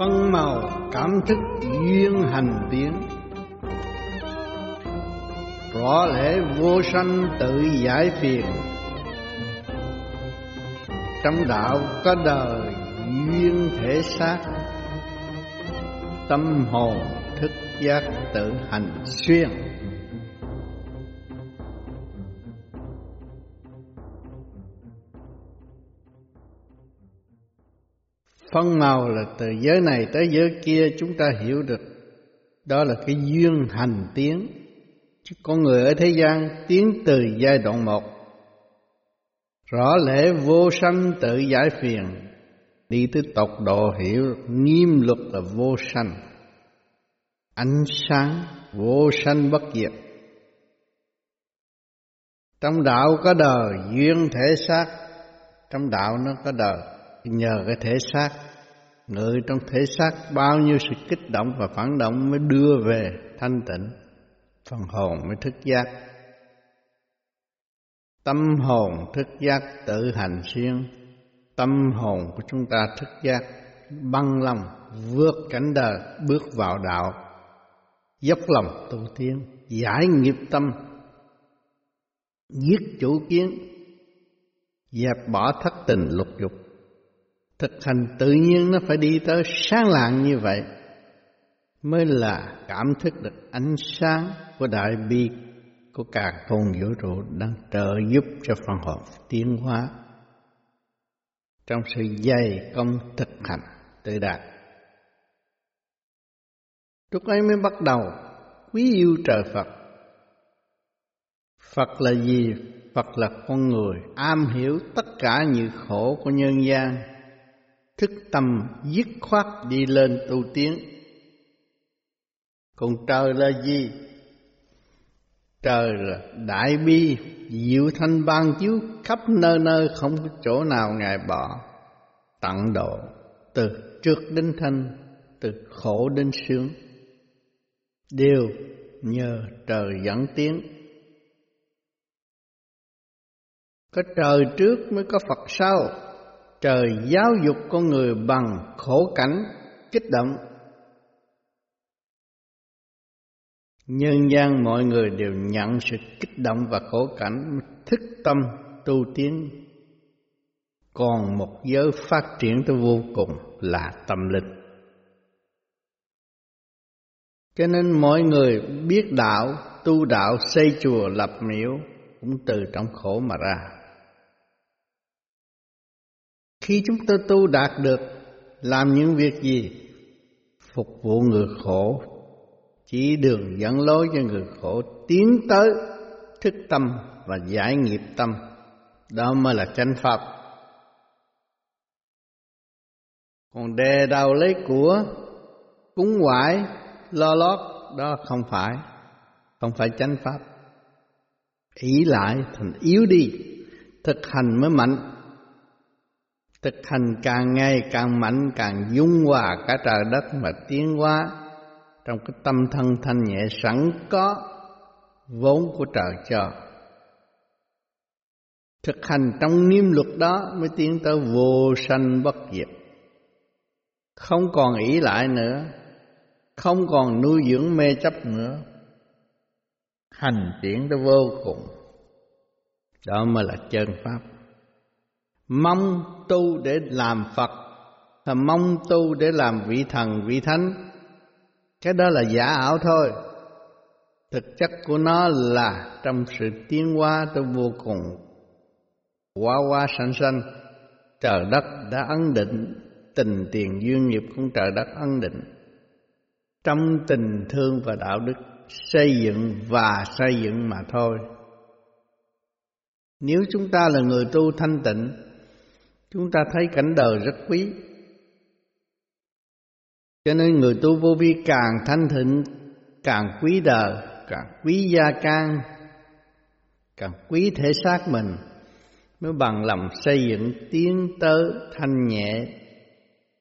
phân màu cảm thức duyên hành tiến. Rõ lẽ vô sanh tự giải phiền. Trong đạo có đời duyên thể xác. Tâm hồn thức giác tự hành xuyên. Phân màu là từ giới này tới giới kia chúng ta hiểu được. Đó là cái duyên hành tiến. Chứ con người ở thế gian tiến từ giai đoạn một. Rõ lẽ vô sanh tự giải phiền. Đi tới tột độ hiểu nghiêm luật là vô sanh. Ánh sáng vô sanh bất diệt. Trong đạo có đời duyên thể xác. Trong đạo nó có đời nhờ cái thể xác người trong thể xác bao nhiêu sự kích động và phản động mới đưa về thanh tịnh phần hồn mới thức giác. Tâm hồn thức giác tự hành xuyên tâm hồn của chúng ta thức giác băng lòng vượt cảnh đời bước vào đạo dốc lòng tu tiên, giải nghiệp tâm giết chủ kiến dẹp bỏ thất tình lục dục thực hành tự nhiên nó phải đi tới sáng lạng như vậy mới là cảm thức được ánh sáng của đại bi của cả không vũ trụ đang trợ giúp cho phần hồn tiến hóa trong sự dày công thực hành tự đạt. Lúc ấy mới bắt đầu quý yêu trời Phật. Phật là gì? Phật là con người am hiểu tất cả những khổ của nhân gian, thức tâm dứt khoát đi lên tu tiến. Còn trời là gì? Trời là đại bi, diệu thanh ban chiếu khắp nơi nơi không có chỗ nào Ngài bỏ. Tận độ, từ trước đến thanh, từ khổ đến sướng. Đều nhờ trời dẫn tiến. Có trời trước mới có Phật sau. Trời giáo dục con người bằng khổ cảnh, kích động. Nhân gian mọi người đều nhận sự kích động và khổ cảnh thức tâm tu tiến. Còn một giới phát triển tới vô cùng là tâm linh. Cho nên mọi người biết đạo tu đạo xây chùa lập miếu cũng từ trong khổ mà ra khi chúng ta tu đạt được, làm những việc gì? Phục vụ người khổ. Chỉ đường dẫn lối cho người khổ tiến tới thức tâm và giải nghiệp tâm. Đó mới là chánh pháp. Còn đè đầu lấy của cúng quải, lo lót, đó không phải. Không phải chánh pháp. Ý lại thành yếu đi, thực hành mới mạnh thực hành càng ngày càng mạnh càng dung hòa cả trời đất mà tiến hóa trong cái tâm thân thanh nhẹ sẵn có vốn của trời cho. Thực hành trong niêm luật đó mới tiến tới vô sanh bất diệt. Không còn ý lại nữa, không còn nuôi dưỡng mê chấp nữa. Hành triển tới vô cùng. Đó mới là chân Pháp. Mong tu để làm Phật, là mong tu để làm vị thần, vị thánh, cái đó là giả ảo thôi. Thực chất của nó là trong sự tiến hóa tới vô cùng. Quá quá sanh sanh. Trời đất đã ấn định tình tiền duyên nghiệp của trời đất ấn định. Trong tình thương và đạo đức xây dựng và xây dựng mà thôi. Nếu chúng ta là người tu thanh tịnh chúng ta thấy cảnh đời rất quý cho nên người tu vô vi càng thanh thịnh, càng quý đời, càng quý gia can, càng quý thể xác mình, mới bằng lòng xây dựng tiến tới thanh nhẹ,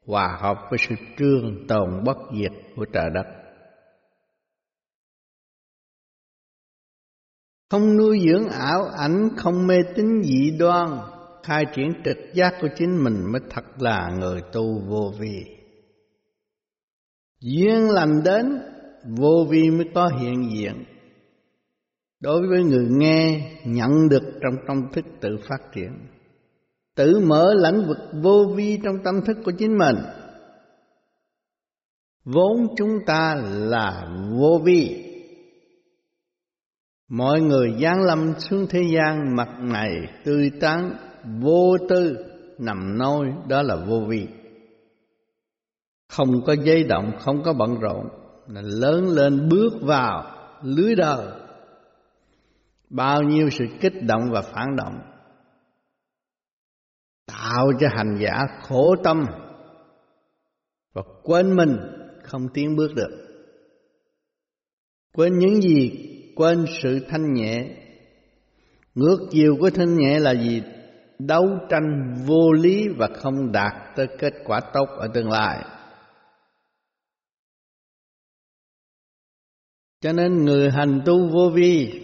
hòa hợp với sự trương tồn bất diệt của trời đất. Không nuôi dưỡng ảo ảnh, không mê tín dị đoan, khai triển trực giác của chính mình mới thật là người tu vô vi. duyên lành đến, vô vi mới có hiện diện. Đối với người nghe, nhận được trong tâm thức tự phát triển. Tự mở lãnh vực vô vi trong tâm thức của chính mình. Vốn chúng ta là vô vi. Mọi người giáng lâm xuống thế gian, mặt này tươi tắn vô tư nằm nôi đó là vô vi. Không có dây động, không có bận rộn, là lớn lên bước vào lưới đời. Bao nhiêu sự kích động và phản động tạo cho hành giả khổ tâm và quên mình không tiến bước được. Quên những gì? Quên sự thanh nhẹ. Ngược chiều của thanh nhẹ là gì? Đấu tranh vô lý và không đạt tới kết quả tốt ở tương lai. Cho nên người hành tu vô vi,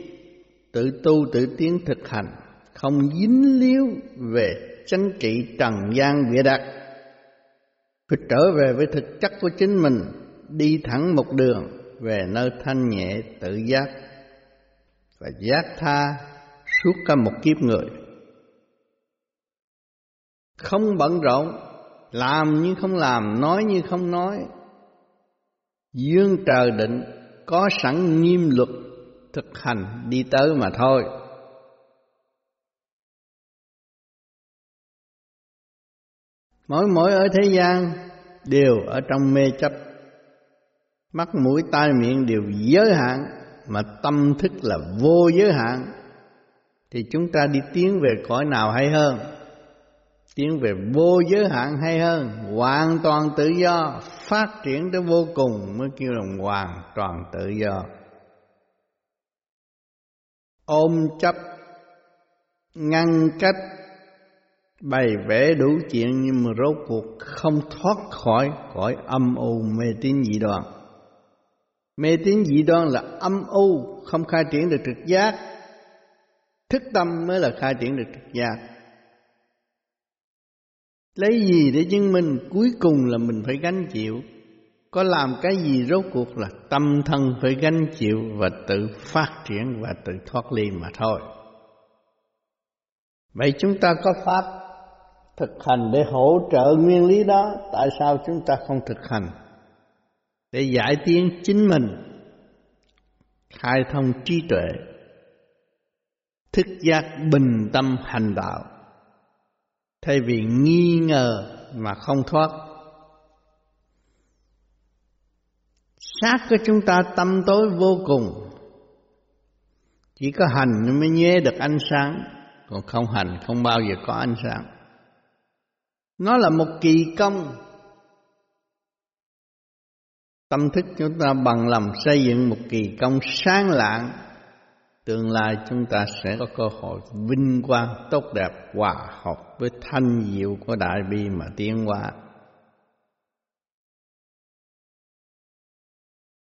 tự tu tự tiến thực hành, không dính líu về chánh trị trần gian bịa đặt. Phải trở về với thực chất của chính mình, đi thẳng một đường về nơi thanh nhẹ tự giác và giác tha suốt cả một kiếp người không bận rộn, làm như không làm, nói như không nói. Dương trời định có sẵn nghiêm luật thực hành đi tới mà thôi. Mỗi mỗi ở thế gian đều ở trong mê chấp. Mắt, mũi, tai, miệng đều giới hạn, mà tâm thức là vô giới hạn. Thì chúng ta đi tiến về cõi nào hay hơn? Tiến về vô giới hạn hay hơn, hoàn toàn tự do, phát triển tới vô cùng mới kêu là hoàn toàn tự do. Ôm chấp, ngăn cách, bày vẽ đủ chuyện nhưng mà rốt cuộc không thoát khỏi khỏi âm u mê tín dị đoan. Mê tín dị đoan là âm u, không khai triển được trực giác. Thức tâm mới là khai triển được trực giác lấy gì để chứng minh cuối cùng là mình phải gánh chịu? Có làm cái gì rốt cuộc là tâm thân phải gánh chịu và tự phát triển và tự thoát ly mà thôi? Vậy chúng ta có pháp thực hành để hỗ trợ nguyên lý đó. Tại sao chúng ta không thực hành? Để giải tiến chính mình. Khai thông trí tuệ. Thức giác bình tâm hành đạo thay vì nghi ngờ mà không thoát. Xác của chúng ta tâm tối vô cùng. Chỉ có hành mới nhé được ánh sáng. Còn không hành không bao giờ có ánh sáng. Nó là một kỳ công. Tâm thức chúng ta bằng lòng xây dựng một kỳ công sáng lạng tương lai chúng ta sẽ có cơ hội vinh quang, tốt đẹp, hòa hợp với thanh diệu của đại bi mà tiến hóa.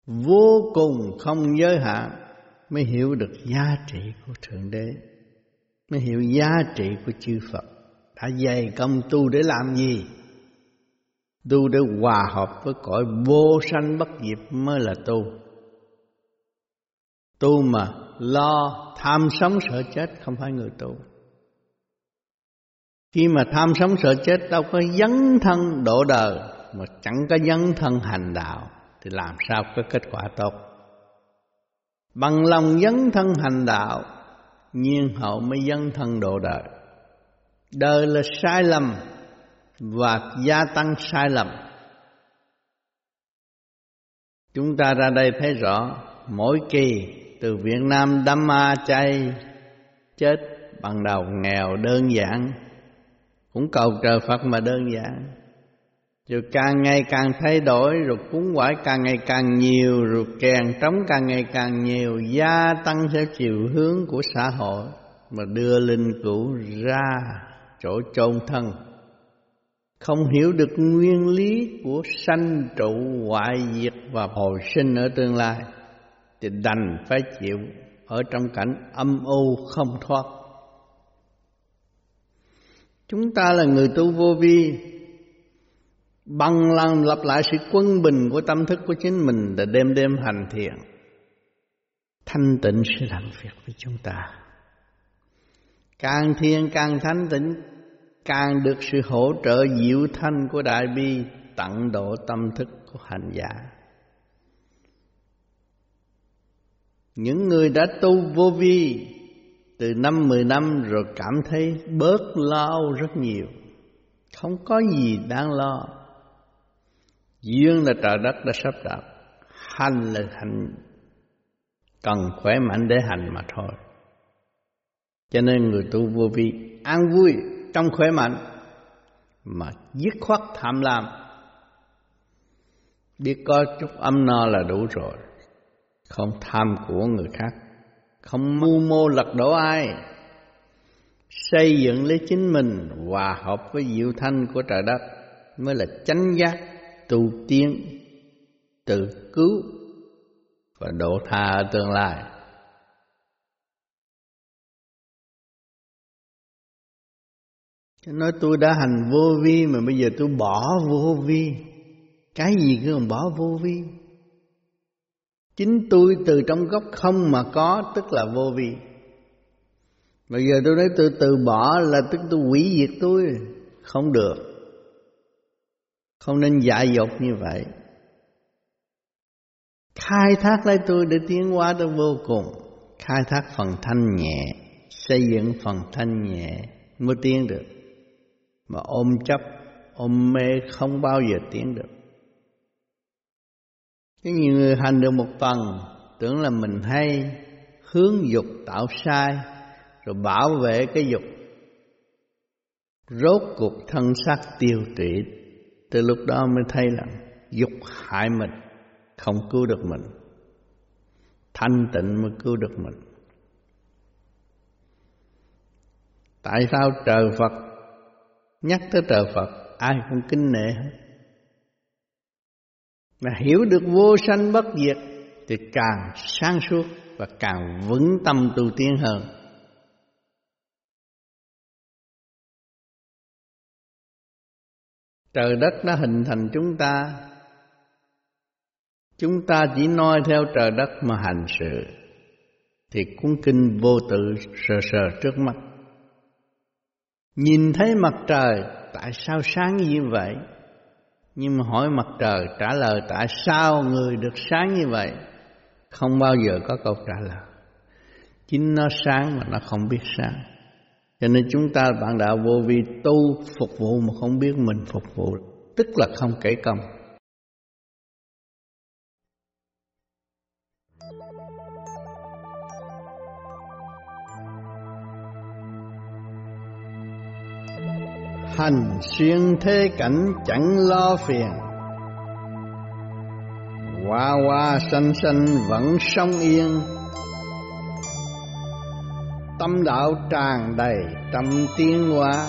Vô cùng không giới hạn mới hiểu được giá trị của thượng đế, mới hiểu giá trị của chư phật. Đã dày công tu để làm gì? Tu để hòa hợp với cõi vô sanh bất diệt mới là tu. Tu mà lo, tham sống sợ chết, không phải người tu. Khi mà tham sống sợ chết, đâu có dấn thân độ đời, mà chẳng có dấn thân hành đạo, thì làm sao có kết quả tốt? Bằng lòng dấn thân hành đạo, nhiên hậu mới dấn thân độ đời. Đời là sai lầm, và gia tăng sai lầm. Chúng ta ra đây thấy rõ, mỗi kỳ từ Việt Nam đâm ma chay, chết bằng đầu nghèo đơn giản. Cũng cầu trời Phật mà đơn giản. Rồi càng ngày càng thay đổi, rồi cúng quải càng ngày càng nhiều, rồi kèn trống càng ngày càng nhiều, gia tăng theo chiều hướng của xã hội mà đưa linh cữu ra chỗ chôn thân. Không hiểu được nguyên lý của sanh trụ hoại diệt và hồi sinh ở tương lai thì đành phải chịu. Ở trong cảnh âm u không thoát. Chúng ta là người tu vô vi, bằng lần lặp lại sự quân bình của tâm thức của chính mình để đêm đêm hành thiền thanh tịnh sẽ làm việc với chúng ta. Càng thiền càng thanh tịnh, càng được sự hỗ trợ diệu thanh của đại bi tận độ tâm thức của hành giả. Những người đã tu vô vi, từ năm mười năm rồi cảm thấy bớt lo rất nhiều. Không có gì đáng lo. Duyên là trời đất đã sắp đặt. Hành là hành cần khỏe mạnh để hành mà thôi. Cho nên người tu vô vi an vui trong khỏe mạnh, mà dứt khoát tham lam. Biết có chút âm no là đủ rồi không tham của người khác. Không mưu mô lật đổ ai. Xây dựng lấy chính mình, hòa hợp với diệu thanh của trời đất, mới là chánh giác tu tiên, tự cứu và độ tha ở tương lai. Nói, tôi đã hành vô vi mà bây giờ tôi bỏ vô vi. Cái gì cứ còn bỏ vô vi? Chính tôi từ trong gốc không mà có, tức là vô vi. Bây giờ tôi nói tôi từ bỏ là tức tôi hủy diệt tôi. Không được. Không nên dại dột như vậy. Khai thác lấy tôi để tiến hóa tới vô cùng. Khai thác phần thanh nhẹ, xây dựng phần thanh nhẹ mới tiến được. Mà ôm chấp, ôm mê không bao giờ tiến được cái nhiều người hành được một phần tưởng là mình hay hướng dục tạo sai, rồi bảo vệ cái dục. Rốt cuộc thân xác tiêu trị từ lúc đó mới thấy là dục hại mình, không cứu được mình. Thanh tịnh mới cứu được mình. Tại sao trời phật, nhắc tới trời phật, ai cũng kính nể hết? Mà hiểu được vô sanh bất diệt, thì càng sáng suốt và càng vững tâm tu tiến hơn. Trời đất đã hình thành chúng ta. Chúng ta chỉ noi theo trời đất mà hành sự, thì cuốn kinh vô tự sờ sờ trước mắt. Nhìn thấy mặt trời, tại sao sáng như vậy? Nhưng mà hỏi mặt trời trả lời, tại sao người được sáng như vậy? Không bao giờ có câu trả lời. Chính nó sáng mà nó không biết sáng. Cho nên chúng ta, bạn đạo vô vi, tu phục vụ mà không biết mình phục vụ. Tức là không kể công. Hành xuyên thế cảnh chẳng lo phiền. Hoa hoa xanh xanh vẫn sông yên. Tâm đạo tràn đầy trăm tiếng hoa.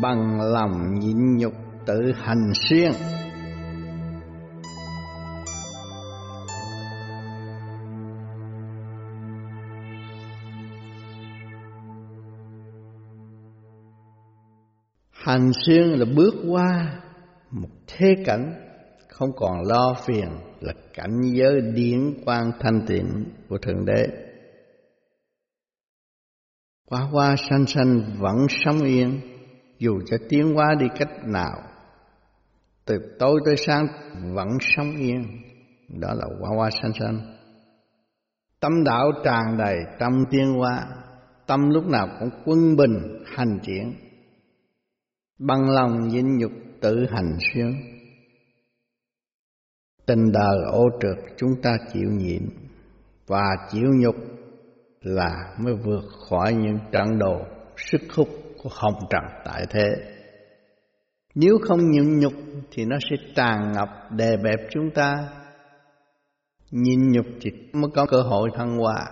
Bằng lòng nhịn nhục tự hành xuyên. Hành xuyên là bước qua một thế cảnh không còn lo phiền là cảnh giới điển quang thanh tịnh của thượng đế. Qua qua sanh sanh vẫn sống yên, dù cho tiến hóa đi cách nào, từ tối tới sáng vẫn sống yên. Đó là qua qua sanh sanh tâm đạo tràn đầy tâm tiến hóa, tâm lúc nào cũng quân bình, hành triển bằng lòng nhịn nhục tự hành xuyên tình đời ô trượt chúng ta chịu nhịn, và chịu nhục là mới vượt khỏi những trận đồ sức hút của hồng trần tại thế. Nếu không nhịn nhục thì nó sẽ tràn ngập đè bẹp chúng ta. Nhịn nhục thì mới có cơ hội thăng hoa.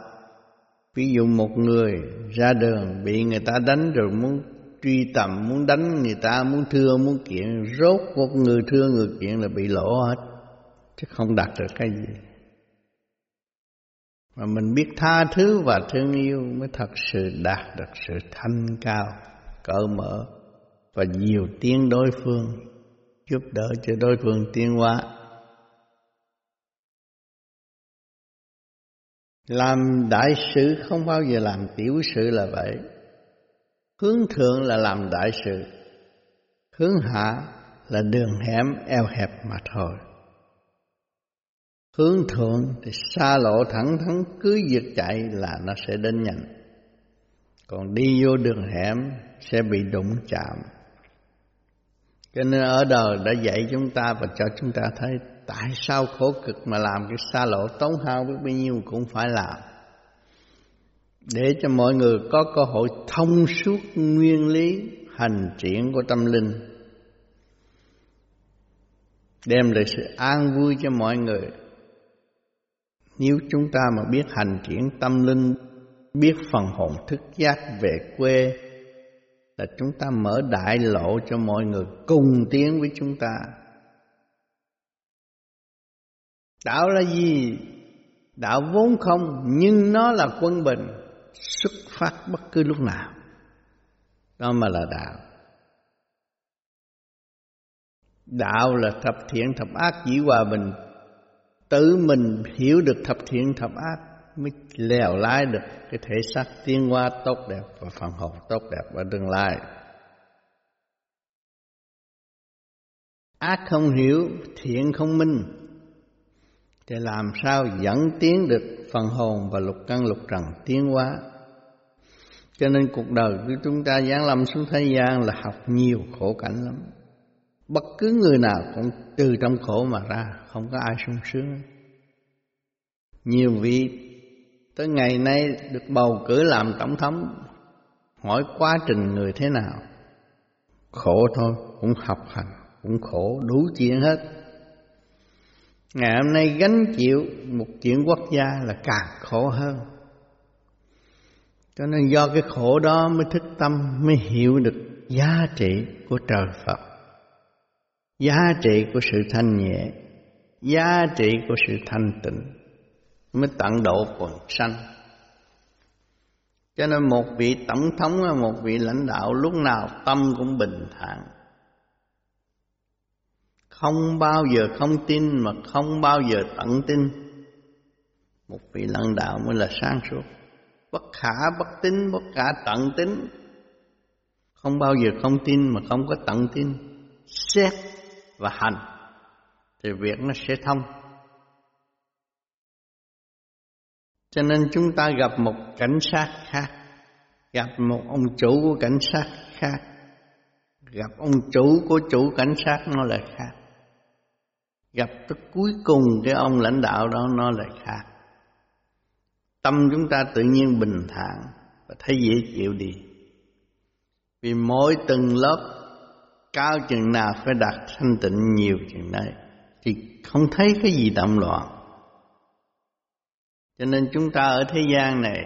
Ví dụ một người ra đường bị người ta đánh rồi muốn truy tầm, muốn đánh người ta, muốn thưa, muốn kiện, rốt một người thưa, người kiện là bị lỗ hết. Chứ không đạt được cái gì. Mà mình biết tha thứ và thương yêu mới thật sự đạt được sự thanh cao, cởi mở và nhiều tiếng đối phương giúp đỡ cho đối phương tiến hóa. Làm đại sự không bao giờ làm tiểu sự là vậy hướng thượng là làm đại sự, hướng hạ là đường hẻm eo hẹp mà thôi. Hướng thượng thì xa lộ thẳng thắn, cứ việc chạy là nó sẽ đến nhanh. Còn đi vô đường hẻm sẽ bị đụng chạm. Cho nên ở đời đã dạy chúng ta và cho chúng ta thấy tại sao khổ cực mà làm cái xa lộ tốn hao biết bao nhiêu cũng phải làm để cho mọi người có cơ hội thông suốt nguyên lý hành triển của tâm linh. Đem lại sự an vui cho mọi người. Nếu chúng ta mà biết hành triển tâm linh, biết phần hồn thức giác về quê, là chúng ta mở đại lộ cho mọi người cùng tiến với chúng ta. Đạo là gì? Đạo vốn không, nhưng nó là quân bình xuất phát bất cứ lúc nào. Đó mà là đạo. Đạo là thập thiện thập ác, chỉ hòa bình. Tự mình hiểu được thập thiện thập ác, mới lèo lái được cái thể xác tiến hóa tốt đẹp và phần hồn tốt đẹp ở tương lai. Ác không hiểu, thiện không minh. Thì làm sao dẫn tiến được phần hồn và lục căn lục trần tiến hóa. Cho nên cuộc đời của chúng ta giáng lâm xuống thế gian là học nhiều khổ cảnh lắm. Bất cứ người nào cũng từ trong khổ mà ra, không có ai sung sướng. Nhiều vị tới ngày nay được bầu cử làm tổng thống, hỏi quá trình người thế nào? Khổ thôi, cũng học hành, cũng khổ, đủ chuyện hết ngày hôm nay gánh chịu một chuyện quốc gia là càng khổ hơn. Cho nên do cái khổ đó mới thức tâm, mới hiểu được giá trị của trời phật, giá trị của sự thanh nhẹ, giá trị của sự thanh tịnh, mới tận độ quần sanh. Cho nên một vị tổng thống, một vị lãnh đạo lúc nào tâm cũng bình thản không bao giờ không tin mà không bao giờ tận tin. Một vị lãnh đạo mới là sáng suốt. Bất khả, bất tín bất khả tận tín không bao giờ không tin mà không có tận tin. Xét và hành, thì việc nó sẽ thông. Cho nên chúng ta gặp một cảnh sát khác, gặp một ông chủ của cảnh sát khác, gặp ông chủ của chủ cảnh sát nó là khác gặp tới cuối cùng cái ông lãnh đạo đó, nó lại khác. Tâm chúng ta tự nhiên bình thản và thấy dễ chịu đi. Vì mỗi từng lớp, cao chừng nào phải đạt thanh tịnh nhiều chừng đấy, thì không thấy cái gì động loạn. Cho nên chúng ta ở thế gian này,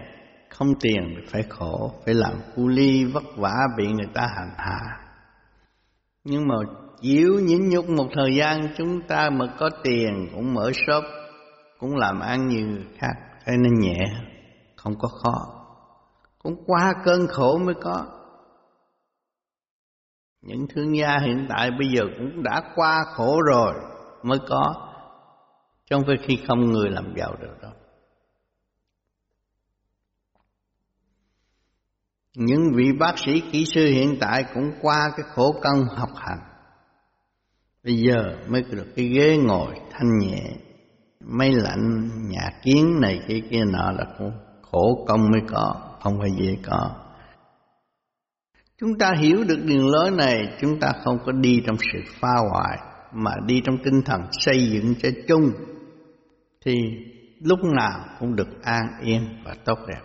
không tiền phải khổ, phải làm cu ly vất vả bị người ta hành hạ. Nhưng mà chịu nhịn nhục một thời gian, chúng ta mà có tiền cũng mở shop, cũng làm ăn như người khác, thế nên nhẹ, không có khó. Cũng qua cơn khổ mới có. Những thương gia hiện tại bây giờ cũng đã qua khổ rồi mới có trong phải khi không người làm giàu được đâu. Những vị bác sĩ kỹ sư hiện tại cũng qua cái khổ công học hành bây giờ mới được cái ghế ngồi thanh nhẹ máy lạnh nhà kiến này kia kia nọ là khổ công mới có không phải dễ có Chúng ta hiểu được đường lối này, chúng ta không có đi trong sự pha hoại, mà đi trong tinh thần xây dựng cho chung, thì lúc nào cũng được an yên và tốt đẹp.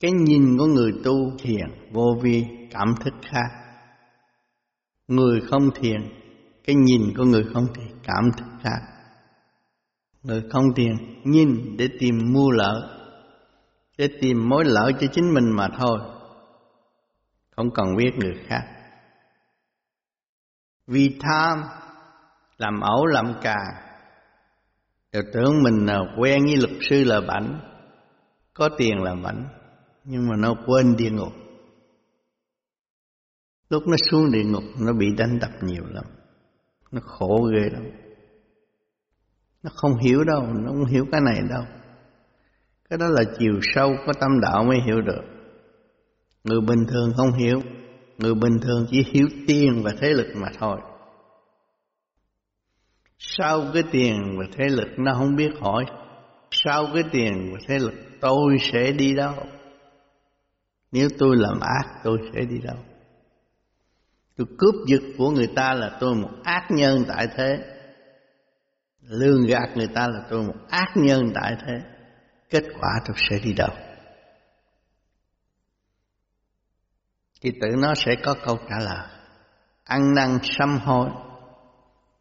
Cái nhìn của người tu thiền vô vi cảm thức khác. Người không thiền, cái nhìn của người không thiền cảm thức khác. Người không thiền nhìn để tìm mua lợi để tìm mối lợi cho chính mình mà thôi. Không cần biết người khác. Vì tham làm ẩu làm cà. Đều tưởng mình là quen với luật sư là bảnh có tiền là bảnh nhưng mà nó quên địa ngục lúc nó xuống địa ngục, nó bị đánh đập nhiều lắm. Nó khổ ghê lắm. Nó không hiểu đâu, nó không hiểu cái này đâu. Cái đó là chiều sâu, có tâm đạo mới hiểu được. Người bình thường không hiểu. Người bình thường chỉ hiểu tiền và thế lực mà thôi. Sau cái tiền và thế lực, nó không biết hỏi. Sau cái tiền và thế lực, tôi sẽ đi đâu? Nếu tôi làm ác, tôi sẽ đi đâu? Tôi cướp giật của người ta là tôi một ác nhân tại thế. Lương gạt người ta là tôi một ác nhân tại thế. Kết quả tôi sẽ đi đâu? Thì tự nó sẽ có câu trả lời. Ăn năn sám hối,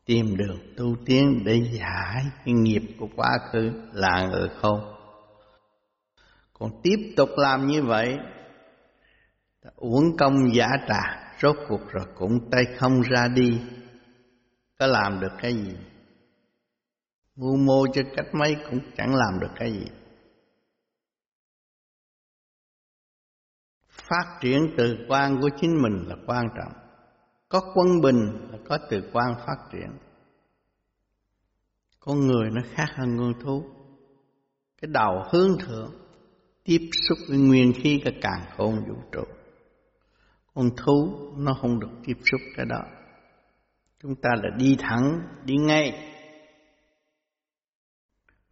tìm đường tu tiến để giải cái nghiệp của quá khứ là người không còn tiếp tục làm như vậy uống công giả trà rốt cuộc rồi cũng tay không ra đi. Có làm được cái gì? Mưu mô cho cách mấy cũng chẳng làm được cái gì. Phát triển từ quan của chính mình là quan trọng. Có quân bình là có từ quan phát triển. Con người nó khác hơn con thú. Cái đầu hướng thượng, tiếp xúc với nguyên khí cả càng khôn vũ trụ con thú, nó không được tiếp xúc cái đó. Chúng ta là đi thẳng, đi ngay.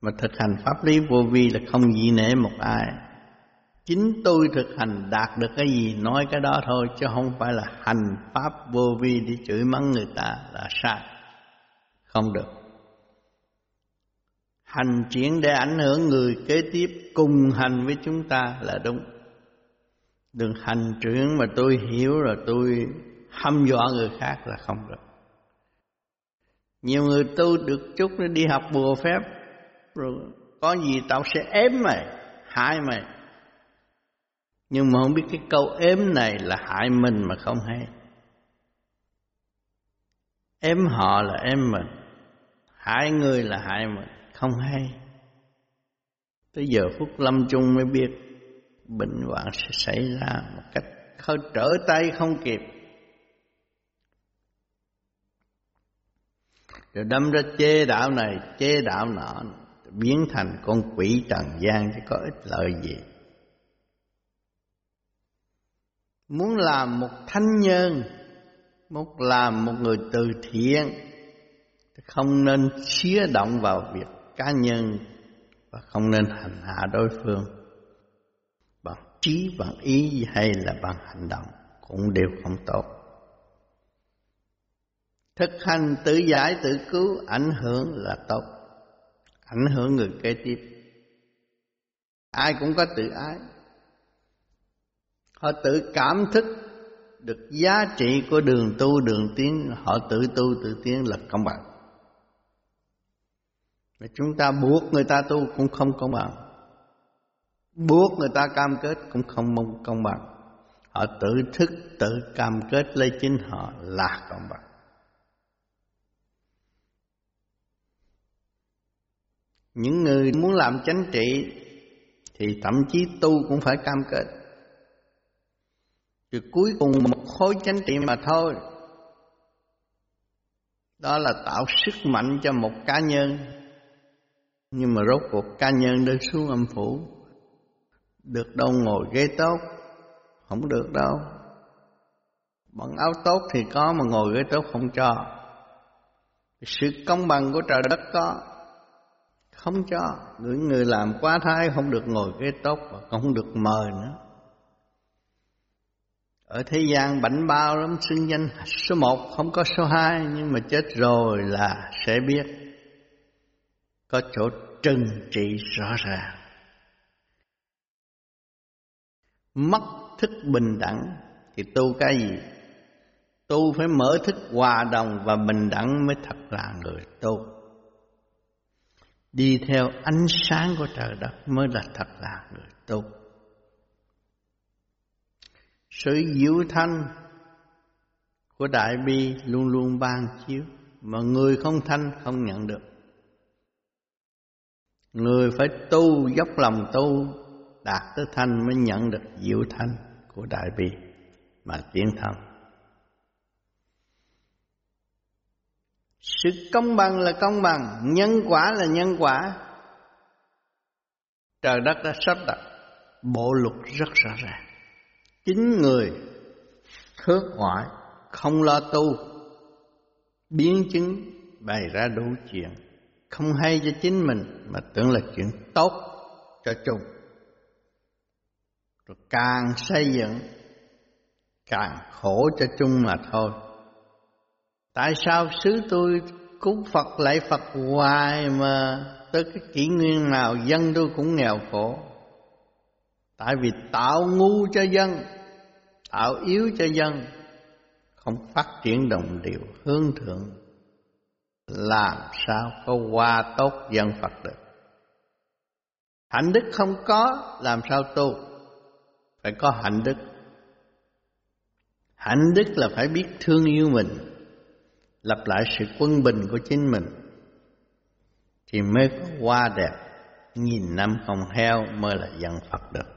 Mà thực hành pháp lý vô vi là không dị nể một ai. Chính tôi thực hành đạt được cái gì nói cái đó thôi, chứ không phải là hành pháp vô vi để chửi mắng người ta là sai. Không được. Hành triển để ảnh hưởng người kế tiếp cùng hành với chúng ta là đúng đừng hành trưởng mà tôi hiểu rồi tôi hâm dọa người khác là không được. Nhiều người tu được chút nó đi học bùa phép, rồi có gì tao sẽ ém mày, hại mày. Nhưng mà không biết cái câu ếm này là hại mình mà không hay. Ém họ là ém mình, hại người là hại mình, không hay. Tới giờ phút lâm chung mới biết bệnh hoạn sẽ xảy ra một cách không trở tay không kịp. Rồi đâm ra chê đạo này, chê đạo nọ, biến thành con quỷ trần gian chứ có ích lợi gì? Muốn làm một thanh nhân, muốn làm một người từ thiện không nên xía động vào việc cá nhân và không nên hành hạ đối phương trí bằng ý hay là bằng hành động cũng đều không tốt. Thực hành tự giải tự cứu ảnh hưởng là tốt, ảnh hưởng người kế tiếp. Ai cũng có tự ái. Họ tự cảm thức được giá trị của đường tu, đường tiến. Họ tự tu, tự tiến là công bằng. Mà chúng ta buộc người ta tu cũng không công bằng buộc người ta cam kết cũng không mong công bằng. Họ tự thức, tự cam kết lấy chính họ là công bằng. Những người muốn làm chánh trị thì thậm chí tu cũng phải cam kết. Rồi cuối cùng một khối chánh trị mà thôi. Đó là tạo sức mạnh cho một cá nhân. Nhưng mà rốt cuộc cá nhân đến xuống âm phủ được đâu ngồi ghế tốt, không được đâu. Bận áo tốt thì có mà ngồi ghế tốt không cho. Sự công bằng của trời đất có, không cho. Người người làm quá thái không được ngồi ghế tốt và không được mời nữa. Ở thế gian bảnh bao lắm, xưng danh số một, không có số hai, nhưng mà chết rồi là sẽ biết. Có chỗ trừng trị rõ ràng. Mất thức bình đẳng. Thì tu cái gì? Tu phải mở thức hòa đồng và bình đẳng mới thật là người tu. Đi theo ánh sáng của trời đất mới là thật là người tu. Sự diệu thanh của đại bi luôn luôn ban chiếu. Mà người không thanh, không nhận được. Người phải tu dốc lòng tu đạt tới thanh mới nhận được diệu thanh của đại bi mà tiến thân. Sự công bằng là công bằng, nhân quả là nhân quả. Trời đất đã sắp đặt bộ luật rất rõ ràng. Chính người khước ngoại không lo tu, biến chứng bày ra đủ chuyện, không hay cho chính mình mà tưởng là chuyện tốt cho chung rồi càng xây dựng, càng khổ cho chung mà thôi. Tại sao xứ tôi cúng phật lại phật hoài mà tới cái kỷ nguyên nào dân tôi cũng nghèo khổ? Tại vì tạo ngu cho dân, tạo yếu cho dân, không phát triển đồng đều hướng thượng. Làm sao có qua tốt dân Phật được? Hạnh đức không có, làm sao tu? Phải có hạnh đức. Hạnh đức là phải biết thương yêu mình lập lại sự quân bình của chính mình. Thì mới có hoa đẹp, nghìn năm không heo mới là dân Phật được.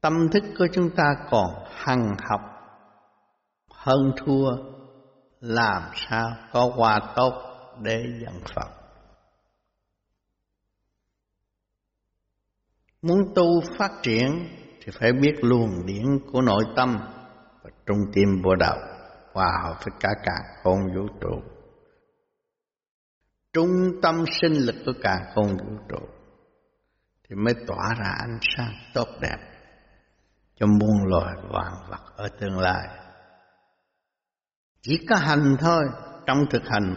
Tâm thức của chúng ta còn hằng học, hơn thua, làm sao có hoa tốt để dân Phật. Muốn tu phát triển thì phải biết luồng điển của nội tâm và trung tim vô đạo hòa hợp với cả cả không vũ trụ. Trung tâm sinh lực của cả không vũ trụ thì mới tỏa ra ánh sáng tốt đẹp cho muôn loài vạn vật ở tương lai. Chỉ có hành thôi, trong thực hành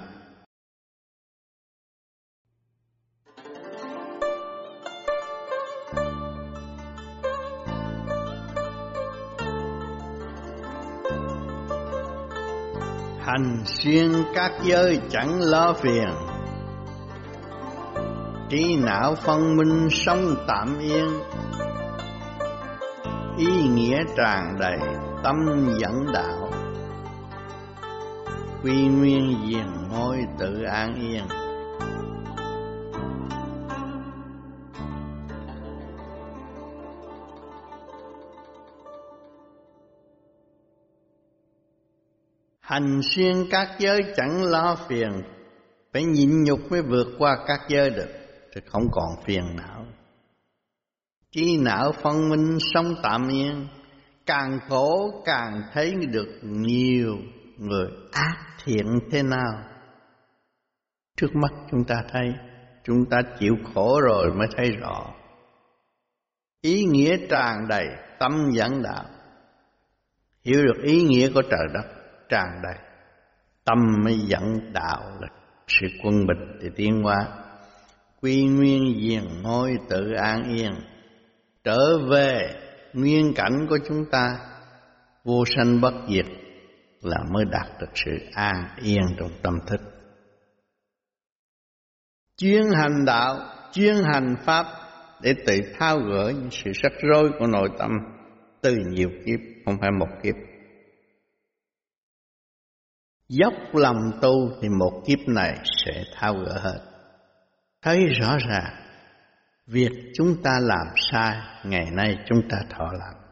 hành xuyên các giới chẳng lo phiền. Trí não phân minh sống tạm yên. Ý nghĩa tràn đầy tâm dẫn đạo. Quy nguyên diền ngôi tự an yên. Hành xuyên các giới chẳng lo phiền. Phải nhịn nhục mới vượt qua các giới được. Thì không còn phiền não. Trí não phân minh sống tạm yên. Càng khổ càng thấy được nhiều người ác thiện thế nào. Trước mắt chúng ta thấy, chúng ta chịu khổ rồi mới thấy rõ. Ý nghĩa tràn đầy tâm dẫn đạo. Hiểu được ý nghĩa của trời đất tràn đầy. Tâm mới dẫn đạo là sự quân bình thì tiến hóa. Quy nguyên diền ngôi tự an yên, trở về nguyên cảnh của chúng ta, vô sanh bất diệt là mới đạt được sự an yên trong tâm thức. Chuyên hành đạo, chuyên hành pháp để tự thao gỡ những sự rắc rối của nội tâm từ nhiều kiếp, không phải một kiếp dốc lòng tu thì một kiếp này sẽ thao gỡ hết. Thấy rõ ràng, việc chúng ta làm sai, ngày nay chúng ta thọ làm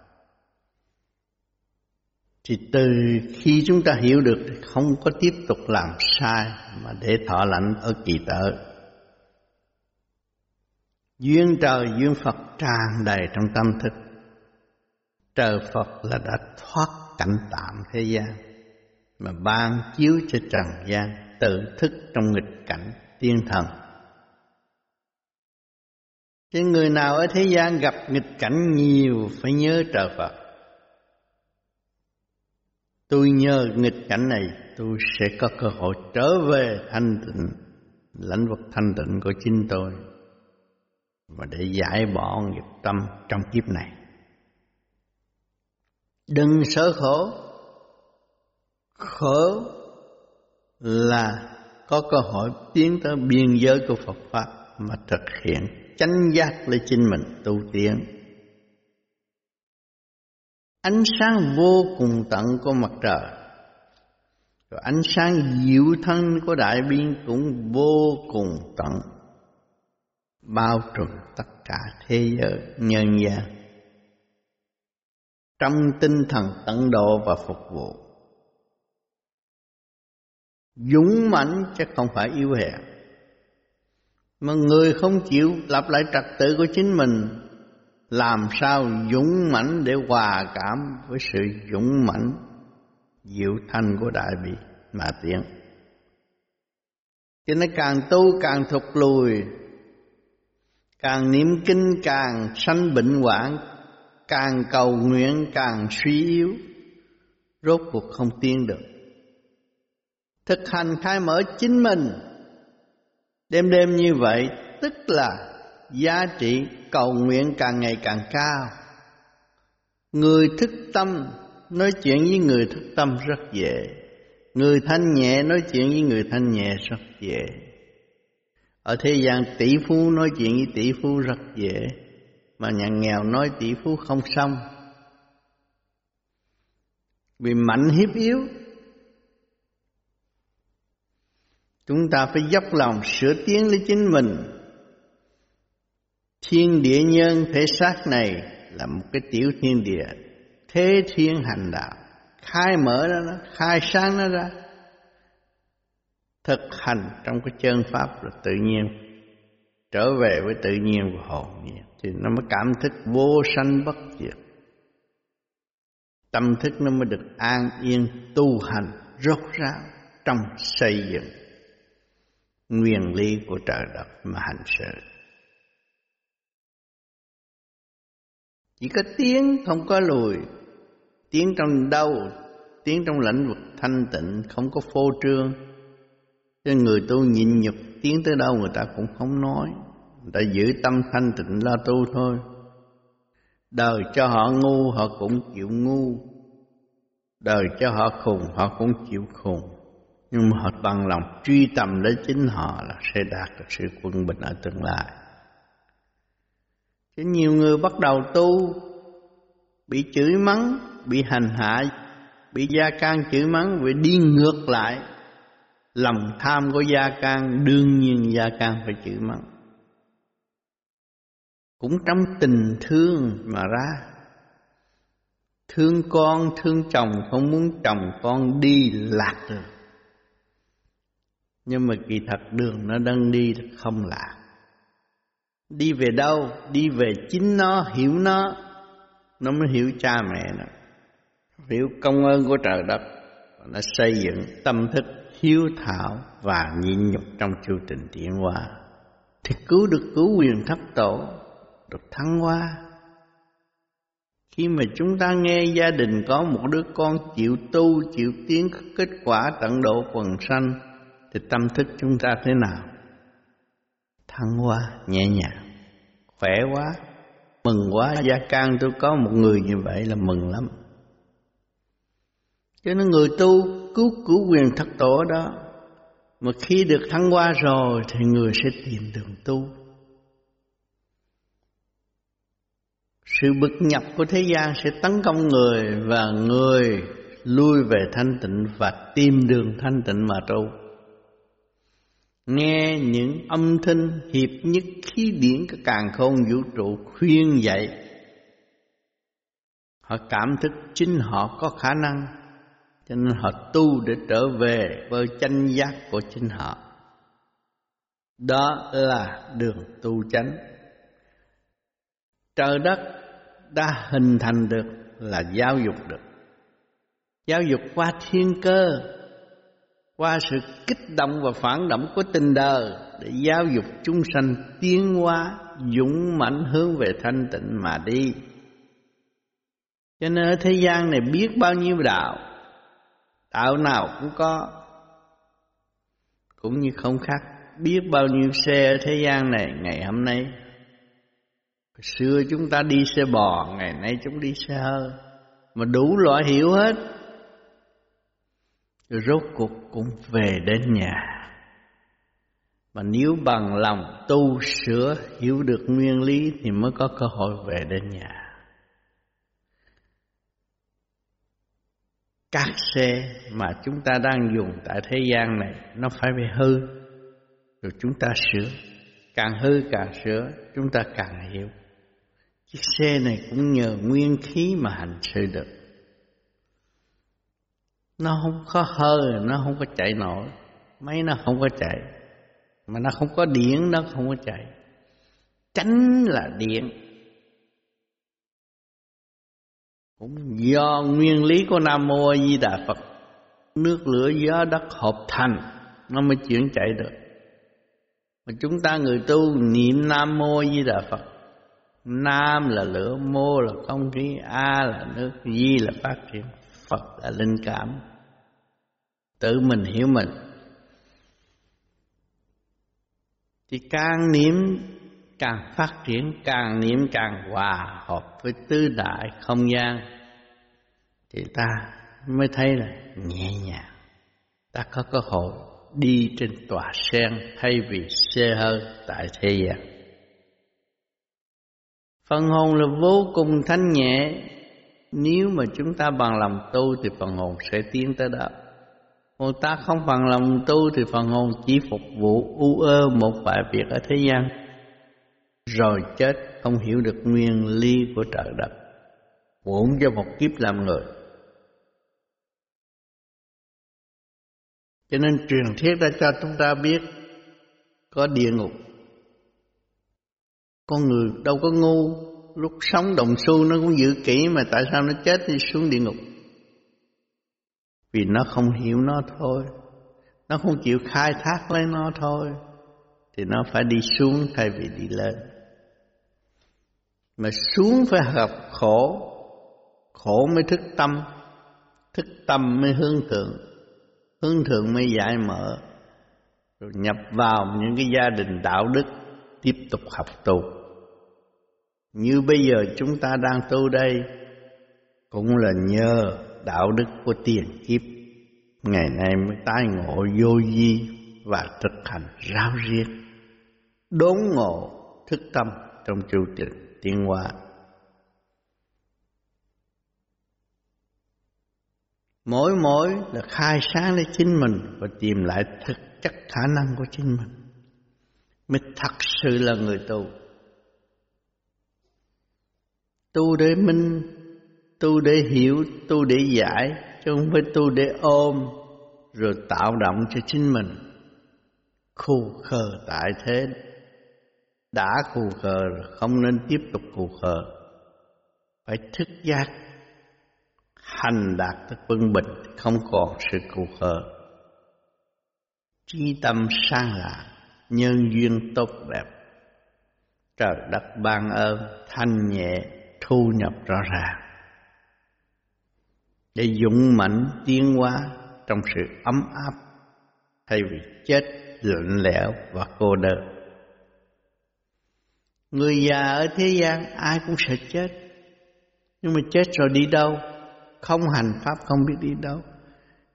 thì từ khi chúng ta hiểu được thì không có tiếp tục làm sai mà để thọ lãnh ở kỳ tới duyên trời, duyên Phật tràn đầy trong tâm thức. Trời Phật là đã thoát cảnh tạm thế gian mà ban chiếu cho trần gian tự thức trong nghịch cảnh tiên thần Chứ người nào ở thế gian gặp nghịch cảnh nhiều phải nhớ trời Phật. Tôi nhờ nghịch cảnh này tôi sẽ có cơ hội trở về thanh tịnh, lãnh vực thanh tịnh của chính tôi và để giải bỏ nghiệp tâm trong kiếp này. Đừng sợ khổ, khổ là có cơ hội tiến tới biên giới của Phật Pháp mà thực hiện chánh giác lấy chính mình tu tiến. Ánh sáng vô cùng tận của mặt trời, rồi ánh sáng diệu thân của đại biên cũng vô cùng tận, bao trùm tất cả thế giới nhân gian. Trong tinh thần tận độ và phục vụ dũng mãnh chứ không phải yếu hèn. Mà người không chịu lập lại trật tự của chính mình, làm sao dũng mãnh để hòa cảm với sự dũng mãnh, diệu thanh của đại bi mà tiến cho nên càng tu càng thụt lùi, càng niệm kinh càng sanh bệnh hoạn, càng cầu nguyện càng suy yếu, rốt cuộc không tiến được thực hành khai mở chính mình. Đêm đêm như vậy, tức là giá trị cầu nguyện càng ngày càng cao. Người thức tâm nói chuyện với người thức tâm rất dễ. Người thanh nhẹ nói chuyện với người thanh nhẹ rất dễ. Ở thế gian tỷ phú nói chuyện với tỷ phú rất dễ, mà nhà nghèo nói tỷ phú không xong. Vì mạnh hiếp yếu chúng ta phải dốc lòng sửa tiến lấy chính mình. Thiên địa nhân thể xác này là một cái tiểu thiên địa. Thế thiên hành đạo, khai mở ra nó khai sáng nó ra, thực hành trong cái chân pháp là tự nhiên, trở về với tự nhiên của hồn nhiên. Thì nó mới cảm thức vô sanh bất diệt. Tâm thức nó mới được an yên tu hành, rốt ráo trong xây dựng nguyên lý của trời đất mà hành sự chỉ có tiếng không có lùi, tiếng trong đâu tiếng trong lãnh vực thanh tịnh không có phô trương. Cho người tu nhịn nhục tiếng tới đâu người ta cũng không nói. Người ta giữ tâm thanh tịnh lo tu thôi. Đời cho họ ngu, họ cũng chịu ngu. Đời cho họ khùng, họ cũng chịu khùng nhưng mà họ bằng lòng truy tầm đến chính họ là sẽ đạt được sự quân bình ở tương lai. Chứ nhiều người bắt đầu tu, bị chửi mắng, bị hành hạ, bị gia can chửi mắng vì đi ngược lại. Lòng tham của gia can đương nhiên gia can phải chửi mắng. Cũng trong tình thương mà ra. Thương con, thương chồng, không muốn chồng con đi lạc được nhưng mà kỳ thật đường nó đang đi không lạ, đi về đâu? Đi về chính nó hiểu nó. Nó mới hiểu cha mẹ nó. Hiểu công ơn của trời đất. Nó xây dựng tâm thức hiếu thảo và nhịn nhục trong chu trình tiến hóa. Thì cứu được cứu quyền thấp tổ được thăng hoa. Khi mà chúng ta nghe gia đình có một đứa con chịu tu chịu tiến kết quả tận độ quần sanh thì tâm thức chúng ta thế nào? Thăng hoa, nhẹ nhàng, khỏe quá. Mừng quá, gia can tôi có một người như vậy là mừng lắm. Cho nên người tu cứu cứu quyền thất tổ đó, mà khi được thăng hoa rồi thì người sẽ tìm đường tu. Sự bực nhập của thế gian sẽ tấn công người và người lui về thanh tịnh và tìm đường thanh tịnh mà tu nghe những âm thanh hiệp nhất khí điển các càng khôn vũ trụ khuyên dạy. Họ cảm thức chính họ có khả năng, cho nên họ tu để trở về với chân giác của chính họ. Đó là đường tu chánh. Trời đất đã hình thành được là giáo dục được. Giáo dục qua thiên cơ qua sự kích động và phản động của tình đời để giáo dục chúng sanh tiến hóa, dũng mãnh hướng về thanh tịnh mà đi. Cho nên ở thế gian này biết bao nhiêu đạo đạo nào cũng có, cũng như không khác, biết bao nhiêu xe ở thế gian này ngày hôm nay. Xưa chúng ta đi xe bò, ngày nay chúng đi xe hơi. Mà đủ loại hiểu hết rốt cuộc cũng về đến nhà. Mà nếu bằng lòng tu sửa hiểu được nguyên lý thì mới có cơ hội về đến nhà. Các xe mà chúng ta đang dùng tại thế gian này, nó phải bị hư, rồi chúng ta sửa. Càng hư càng sửa, chúng ta càng hiểu. Chiếc xe này cũng nhờ nguyên khí mà hành sự được nó không có hơi, nó không có chạy nổi. Máy nó không có chạy. Mà nó không có điện, nó không có chạy. Tránh là điện. Cũng do nguyên lý của nam mô a di đà phật, nước lửa gió đất hợp thành, nó mới chuyển chạy được. Mà chúng ta người tu niệm nam mô a di đà phật, nam là lửa, mô là không khí, a là nước, di là phát triển phật là linh cảm. Tự mình hiểu mình. Thì càng niệm, càng phát triển, càng niệm càng hòa hợp với tứ đại không gian, thì ta mới thấy là nhẹ nhàng. Ta có cơ hội đi trên tòa sen thay vì xe hơi tại thế gian. Phần hồn là vô cùng thanh nhẹ nếu mà chúng ta bằng lòng tu thì phần hồn sẽ tiến tới đó. Còn ta không bằng lòng tu thì phần hồn chỉ phục vụ u ơ một vài việc ở thế gian. Rồi chết, không hiểu được nguyên lý của trời đất. Uổng cho một kiếp làm người. Cho nên truyền thuyết đã cho chúng ta biết có địa ngục. Con người đâu có ngu lúc sống đồng xu nó cũng giữ kỹ mà tại sao nó chết đi xuống địa ngục? Vì nó không hiểu nó thôi. Nó không chịu khai thác lấy nó thôi. Thì nó phải đi xuống thay vì đi lên. Mà xuống phải gặp khổ. Khổ mới thức tâm. Thức tâm mới hướng thượng. Hướng thượng mới giải mở. Rồi nhập vào những cái gia đình đạo đức, tiếp tục học tu như bây giờ chúng ta đang tu đây, cũng là nhờ đạo đức của tiền kiếp. Ngày nay mới tái ngộ vô vi và thực hành ráo riết, đốn ngộ thức tâm trong chu trình tiến hóa. Mỗi mỗi là khai sáng lấy chính mình và tìm lại thực chất khả năng của chính mình. Mới thật sự là người tu tu để minh, tu để hiểu, tu để giải, chứ không phải tu để ôm, rồi tạo động cho chính mình. Khu khờ tại thế, đã khu khờ không nên tiếp tục khu khờ. Phải thức giác, hành đạt tới quân bình, không còn sự khu khờ. Trí tâm sang lạ, nhân duyên tốt đẹp. Trời đất ban ơn, thanh nhẹ thu nhập rõ ràng để dũng mạnh tiến hóa trong sự ấm áp thay vì chết lạnh lẽo và cô đơn. Người già ở thế gian ai cũng sẽ chết, nhưng mà chết rồi đi đâu? Không hành pháp không biết đi đâu.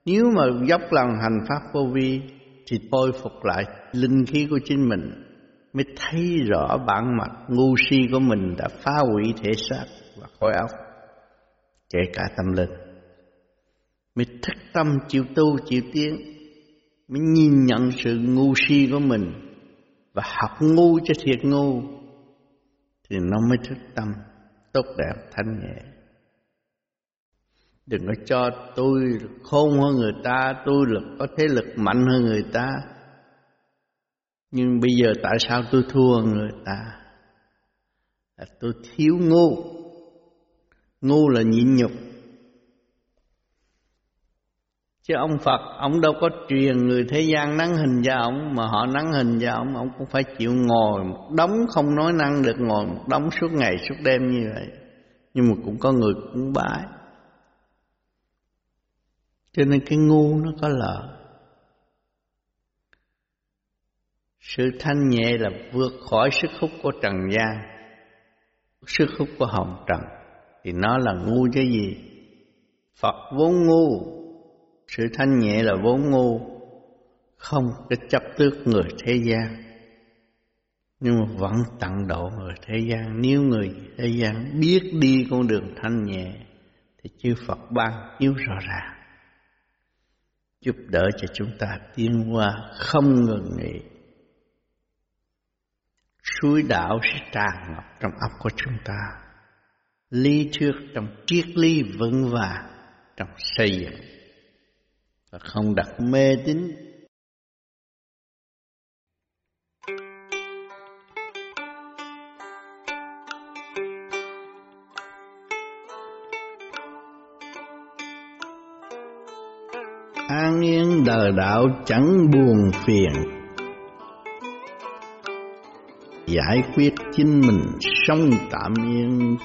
Nếu mà dốc lòng hành pháp vô vi thì tôi phục lại linh khí của chính mình mới thấy rõ bản mặt ngu si của mình đã phá hủy thể xác và khối óc, kể cả tâm linh. Mới thức tâm chịu tu chịu tiến mới nhìn nhận sự ngu si của mình và học ngu cho thiệt ngu thì nó mới thức tâm tốt đẹp thanh nhẹ. Đừng có cho tôi khôn hơn người ta tôi lực có thế lực mạnh hơn người ta nhưng bây giờ tại sao tôi thua người ta là tôi thiếu ngu ngu là nhịn nhục Chứ ông Phật, ông đâu có truyền người thế gian nắng hình cho ông, mà họ nắng hình cho ông, ông cũng phải chịu ngồi một đống không nói năng được ngồi một đống suốt ngày suốt đêm như vậy. Nhưng mà cũng có người cũng bái. Cho nên cái ngu nó có lợi. Sự thanh nhẹ là vượt khỏi sức hút của trần gian, sức hút của hồng trần, thì nó là ngu chứ gì? Phật vốn ngu, sự thanh nhẹ là vốn ngu, không cái chấp tước người thế gian. Nhưng mà vẫn tận độ người thế gian. Nếu người thế gian biết đi con đường thanh nhẹ, thì chư Phật ban chiếu rõ ràng. Giúp đỡ cho chúng ta tiến qua không ngừng nghỉ suối đạo sẽ tràn ngập trong óc của chúng ta. Lý thuyết trong triết lý vững vàng trong xây dựng. Và không đặt mê tín. An yên đời đạo chẳng buồn phiền giải quyết chính mình sống tạm yên.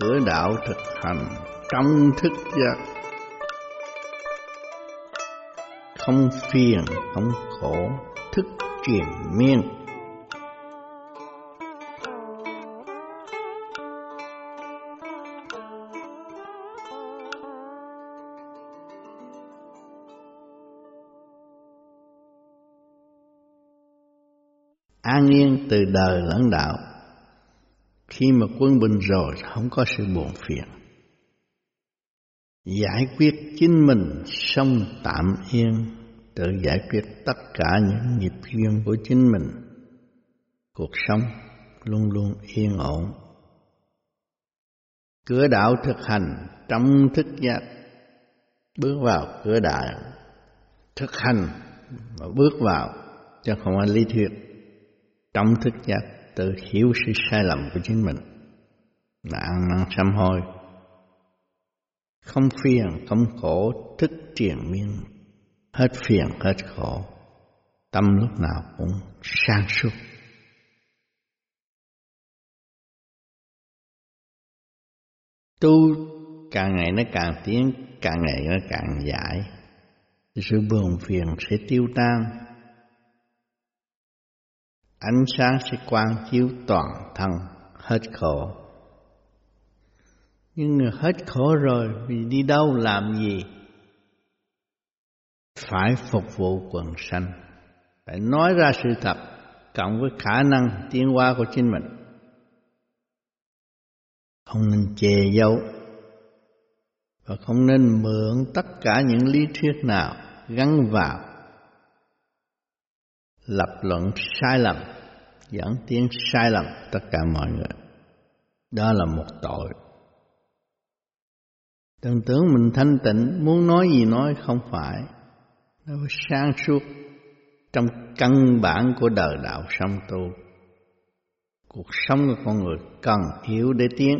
Cửa đạo thực hành trong thức giác không phiền, không khổ, thức triền miên. An yên từ đời lẫn đạo. Khi mà quân bình rồi, không có sự buồn phiền. Giải quyết chính mình xong tạm yên, tự giải quyết tất cả những nghiệp duyên của chính mình. Cuộc sống luôn luôn yên ổn. Cửa đạo thực hành trong thức giác. Bước vào cửa đạo thực hành và bước vào, chứ không phải lý thuyết trong thức giác tự hiểu sự sai lầm của chính mình. Là ăn năn sám hối. Không phiền, không khổ, thức triền miên. Hết phiền, hết khổ. Tâm lúc nào cũng sang suốt. Tu càng ngày nó càng tiến, càng ngày nó càng giải. Sự buồn phiền sẽ tiêu tan ánh sáng sẽ quang chiếu toàn thân, hết khổ. Nhưng hết khổ rồi vì đi đâu làm gì? Phải phục vụ quần sanh. Phải nói ra sự thật, cộng với khả năng tiến hóa của chính mình. Không nên che giấu, và không nên mượn tất cả những lý thuyết nào gắn vào lập luận sai lầm dẫn tiếng sai lầm, tất cả mọi người. Đó là một tội. Đừng tưởng mình thanh tịnh muốn nói gì nói không phải. Nó phải sáng suốt trong căn bản của đời đạo sống tu. Cuộc sống của con người cần hiểu để tiến.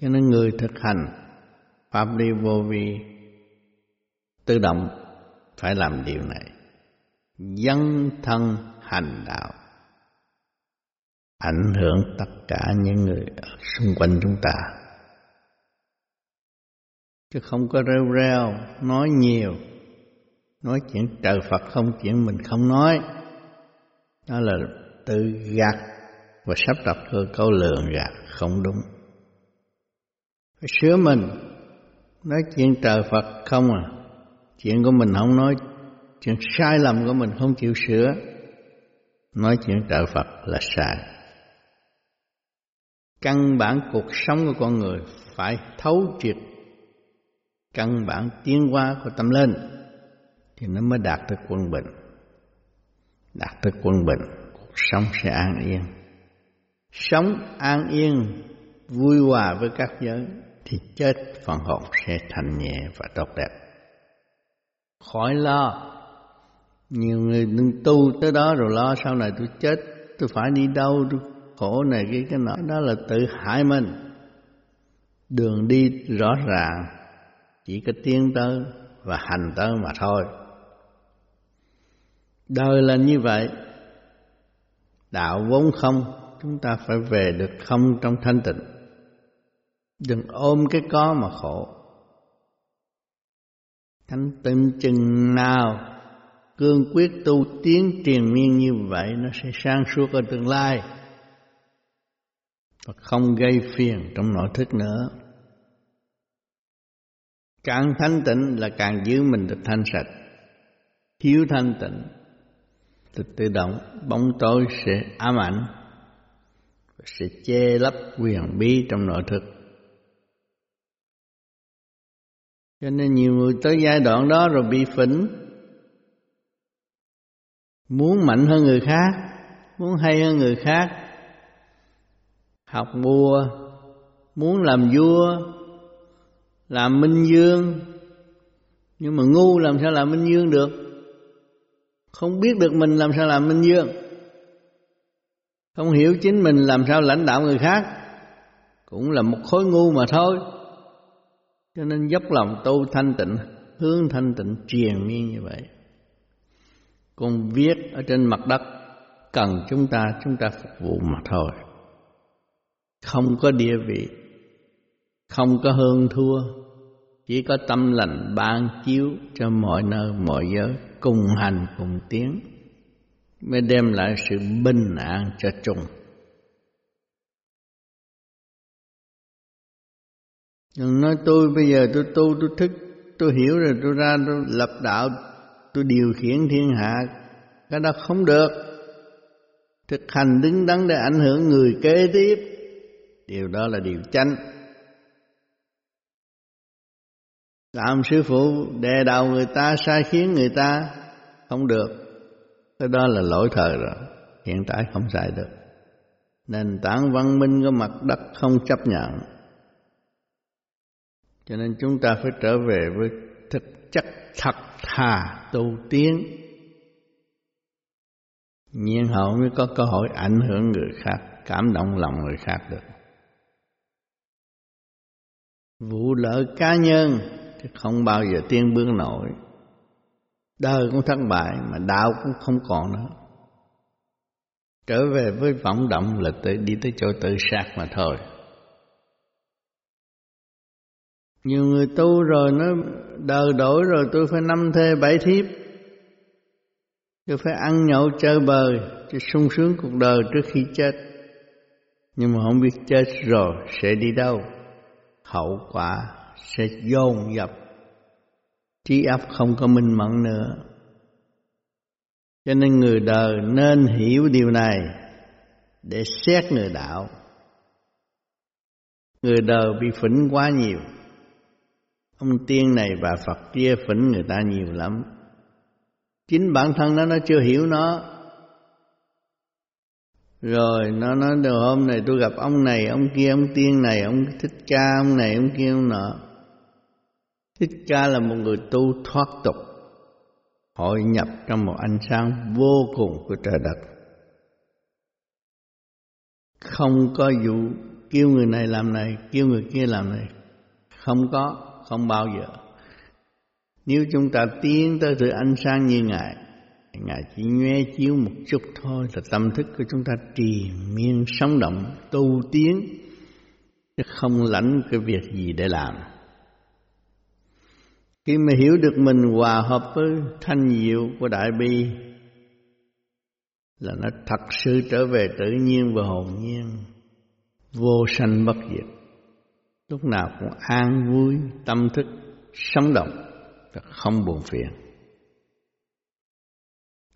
Cho nên người thực hành pháp lý vô vi, tự động phải làm điều này. Dân thân hành đạo. Ảnh hưởng tất cả những người ở xung quanh chúng ta. Chứ không có rêu rêu, nói nhiều. Nói chuyện trời Phật không, chuyện mình không nói. Đó là tự gạt và sắp đặt cơ câu lường gạt không đúng. Phải sửa mình. Nói chuyện trời Phật không à chuyện của mình không nói, chuyện sai lầm của mình không chịu sửa. Nói chuyện trợ Phật là sai. Căn bản cuộc sống của con người phải thấu triệt. Căn bản tiến hóa của tâm linh thì nó mới đạt được quân bình. Đạt được quân bình, cuộc sống sẽ an yên. Sống an yên, vui hòa với các giới thì chết phần hồn sẽ thành nhẹ và tốt đẹp khỏi lo. Nhiều người đừng tu tới đó rồi lo, sau này tôi chết, tôi phải đi đâu, tôi khổ này cái cái nọ. Đó là tự hại mình. Đường đi rõ ràng, chỉ có tiến tới và hành tới mà thôi. Đời là như vậy. Đạo vốn không, chúng ta phải về được không trong thanh tịnh. Đừng ôm cái có mà khổ thanh tịnh chừng nào, cương quyết tu tiến triền miên như vậy, nó sẽ sang suốt ở tương lai. Và không gây phiền trong nội thức nữa. Càng thanh tịnh là càng giữ mình được thanh sạch. Thiếu thanh tịnh thì tự động bóng tối sẽ ám ảnh và sẽ che lấp quyền bí trong nội thức. Cho nên nhiều người tới giai đoạn đó rồi bị phỉnh. Muốn mạnh hơn người khác, muốn hay hơn người khác. Học vua muốn làm vua, làm minh dương nhưng mà ngu làm sao làm minh dương được? Không biết được mình làm sao làm minh dương không hiểu chính mình làm sao lãnh đạo người khác. Cũng là một khối ngu mà thôi cho nên dốc lòng tu thanh tịnh, hướng thanh tịnh triền miên như vậy còn viết ở trên mặt đất, cần chúng ta chúng ta phục vụ mà thôi không có địa vị, không có hơn thua, chỉ có tâm lành ban chiếu cho mọi nơi, mọi giới, cùng hành, cùng tiến mới đem lại sự bình an cho chúng. Đừng nói tôi, bây giờ tôi tu, tôi thức, tôi hiểu rồi, tôi ra, tôi lập đạo, tôi điều khiển thiên hạ. Cái đó không được. Thực hành đứng đắn để ảnh hưởng người kế tiếp. Điều đó là điều chánh. Làm sư phụ, đè đầu người ta, sai khiến người ta, không được. Cái đó là lỗi thời rồi. Hiện tại không xài được. Nền tảng văn minh của mặt đất không chấp nhận cho nên chúng ta phải trở về với thực chất thật thà, tu tiến. Nhiên hậu mới có cơ hội ảnh hưởng người khác, cảm động lòng người khác được. Vụ lợi cá nhân thì không bao giờ tiên bước nổi. Đời cũng thất bại mà đạo cũng không còn nữa. Trở về với vọng động là tới, đi tới chỗ tự sát mà thôi. Nhiều người tu rồi nó đời đổi rồi tôi phải năm thê bảy thiếp. Tôi phải ăn nhậu, chơi bời cho sung sướng cuộc đời trước khi chết. Nhưng mà không biết chết rồi sẽ đi đâu. Hậu quả sẽ dồn dập. Trí óc không có minh mẫn nữa. Cho nên người đời nên hiểu điều này để xét người đạo. Người đời bị phỉnh quá nhiều ông tiên này bà phật kia phỉnh người ta nhiều lắm. Chính bản thân nó nó chưa hiểu nó. Rồi nó nói đầu hôm này tôi gặp ông này, ông kia, ông tiên này, ông thích ca, ông này, ông kia, ông nọ. Thích ca là một người tu thoát tục, hội nhập trong một ánh sáng vô cùng của trời đất. Không có vụ kêu người này làm này, kêu người kia làm này. Không có không bao giờ. Nếu chúng ta tiến tới sự ánh sáng như ngài ngài chỉ nhoe chiếu một chút thôi là tâm thức của chúng ta trì miên, sống động, tu tiến, chứ không lãnh cái việc gì để làm. Khi mà hiểu được mình hòa hợp với thanh diệu của đại bi, là nó thật sự trở về tự nhiên và hồn nhiên, vô sanh bất diệt lúc nào cũng an vui, tâm thức, sống động và không buồn phiền.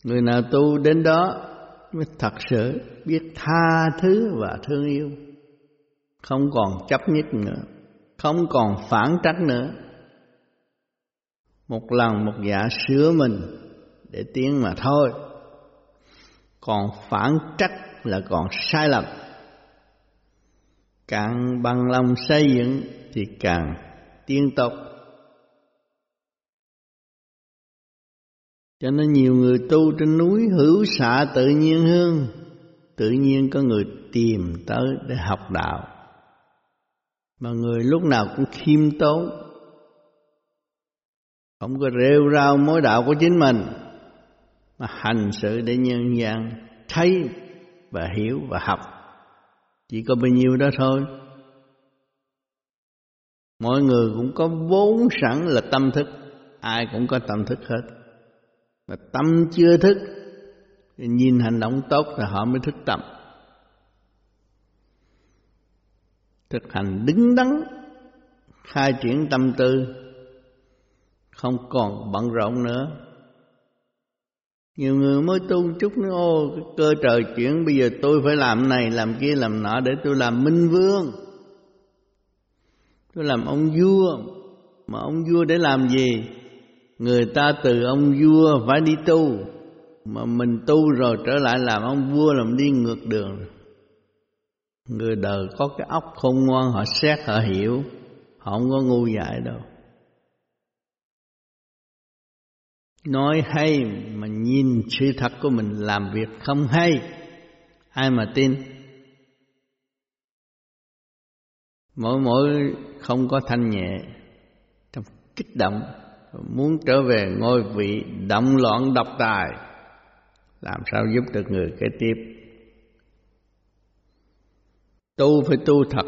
Người nào tu đến đó mới thật sự biết tha thứ và thương yêu. Không còn chấp nhất nữa, không còn phản trách nữa. Một lần một dạ sửa mình để tiến mà thôi. Còn phản trách là còn sai lầm càng bằng lòng xây dựng thì càng tiên tộc. Cho nên nhiều người tu trên núi hữu xạ tự nhiên hơn. Tự nhiên có người tìm tới để học đạo. Mà người lúc nào cũng khiêm tốn. Không có rêu rao mối đạo của chính mình, mà hành sự để nhân gian thấy và hiểu và học chỉ có bao nhiêu đó thôi. Mọi người cũng có vốn sẵn là tâm thức. Ai cũng có tâm thức hết. Mà tâm chưa thức, thì nhìn hành động tốt thì họ mới thức tâm. Thực hành đứng đắn, khai triển tâm tư, không còn bận rộn nữa nhiều người mới tu chút nữa, ô cơ trời chuyển, bây giờ tôi phải làm này, làm kia, làm nọ để tôi làm minh vương. Tôi làm ông vua. Mà ông vua để làm gì? Người ta từ ông vua phải đi tu. Mà mình tu rồi trở lại làm ông vua, làm đi ngược đường. Người đời có cái óc khôn ngoan, họ xét, họ hiểu. Họ không có ngu dại đâu. Nói hay mà nhìn sự thật của mình làm việc không hay. Ai mà tin? Mỗi mỗi không có thanh nhẹ, trong kích động, muốn trở về ngôi vị động loạn độc tài, làm sao giúp được người kế tiếp? Tu phải tu thật,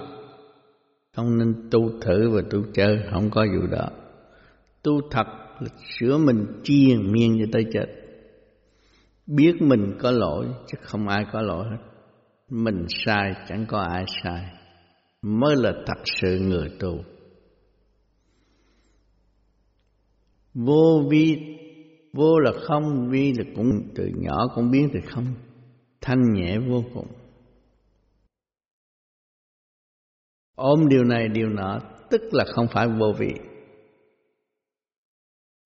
không nên tu thử và tu chơi, không có vụ đó. Tu thật là sửa mình triền miên cho tới chết. Biết mình có lỗi, chứ không ai có lỗi hết. Mình sai, chẳng có ai sai. Mới là thật sự người tu vô vi, vô là không, vi là cũng từ nhỏ cũng biến từ không. Thanh nhẹ vô cùng. Ôm điều này, điều nọ, tức là không phải vô vị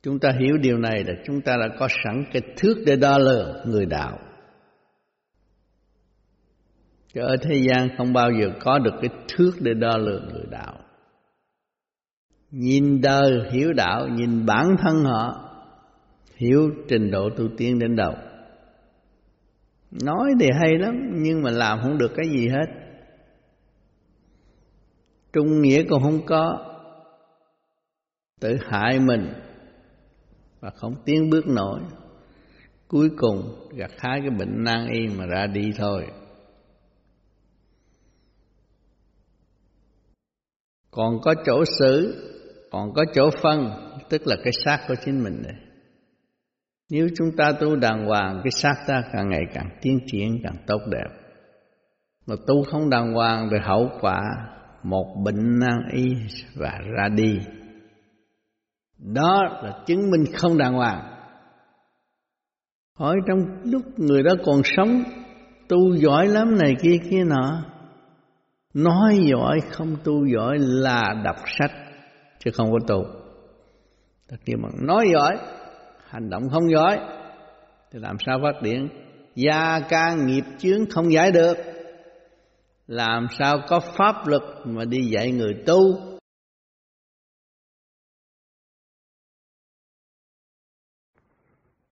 chúng ta hiểu điều này là chúng ta đã có sẵn cái thước để đo lường người đạo. Chứ ở thế gian không bao giờ có được cái thước để đo lường người đạo. Nhìn đời hiểu đạo, nhìn bản thân họ, hiểu trình độ tu tiên đến đâu. Nói thì hay lắm, nhưng mà làm không được cái gì hết. Trung nghĩa còn không có. Tự hại mình và không tiến bước nổi. Cuối cùng, gặt hái cái bệnh nan y mà ra đi thôi. Còn có chỗ xử, còn có chỗ phân, tức là cái xác của chính mình này. Nếu chúng ta tu đàng hoàng, cái xác ta càng ngày càng tiến triển, càng tốt đẹp. Mà tu không đàng hoàng thì hậu quả, một bệnh nan y và ra đi đó là chứng minh không đàng hoàng. Hỏi trong lúc người đó còn sống, tu giỏi lắm này kia kia nọ. Nói giỏi, không tu giỏi là đọc sách, chứ không có tu. Ta kêu bằng, nói giỏi, hành động không giỏi, thì làm sao phát triển gia ca nghiệp chướng không giải được. Làm sao có pháp lực mà đi dạy người tu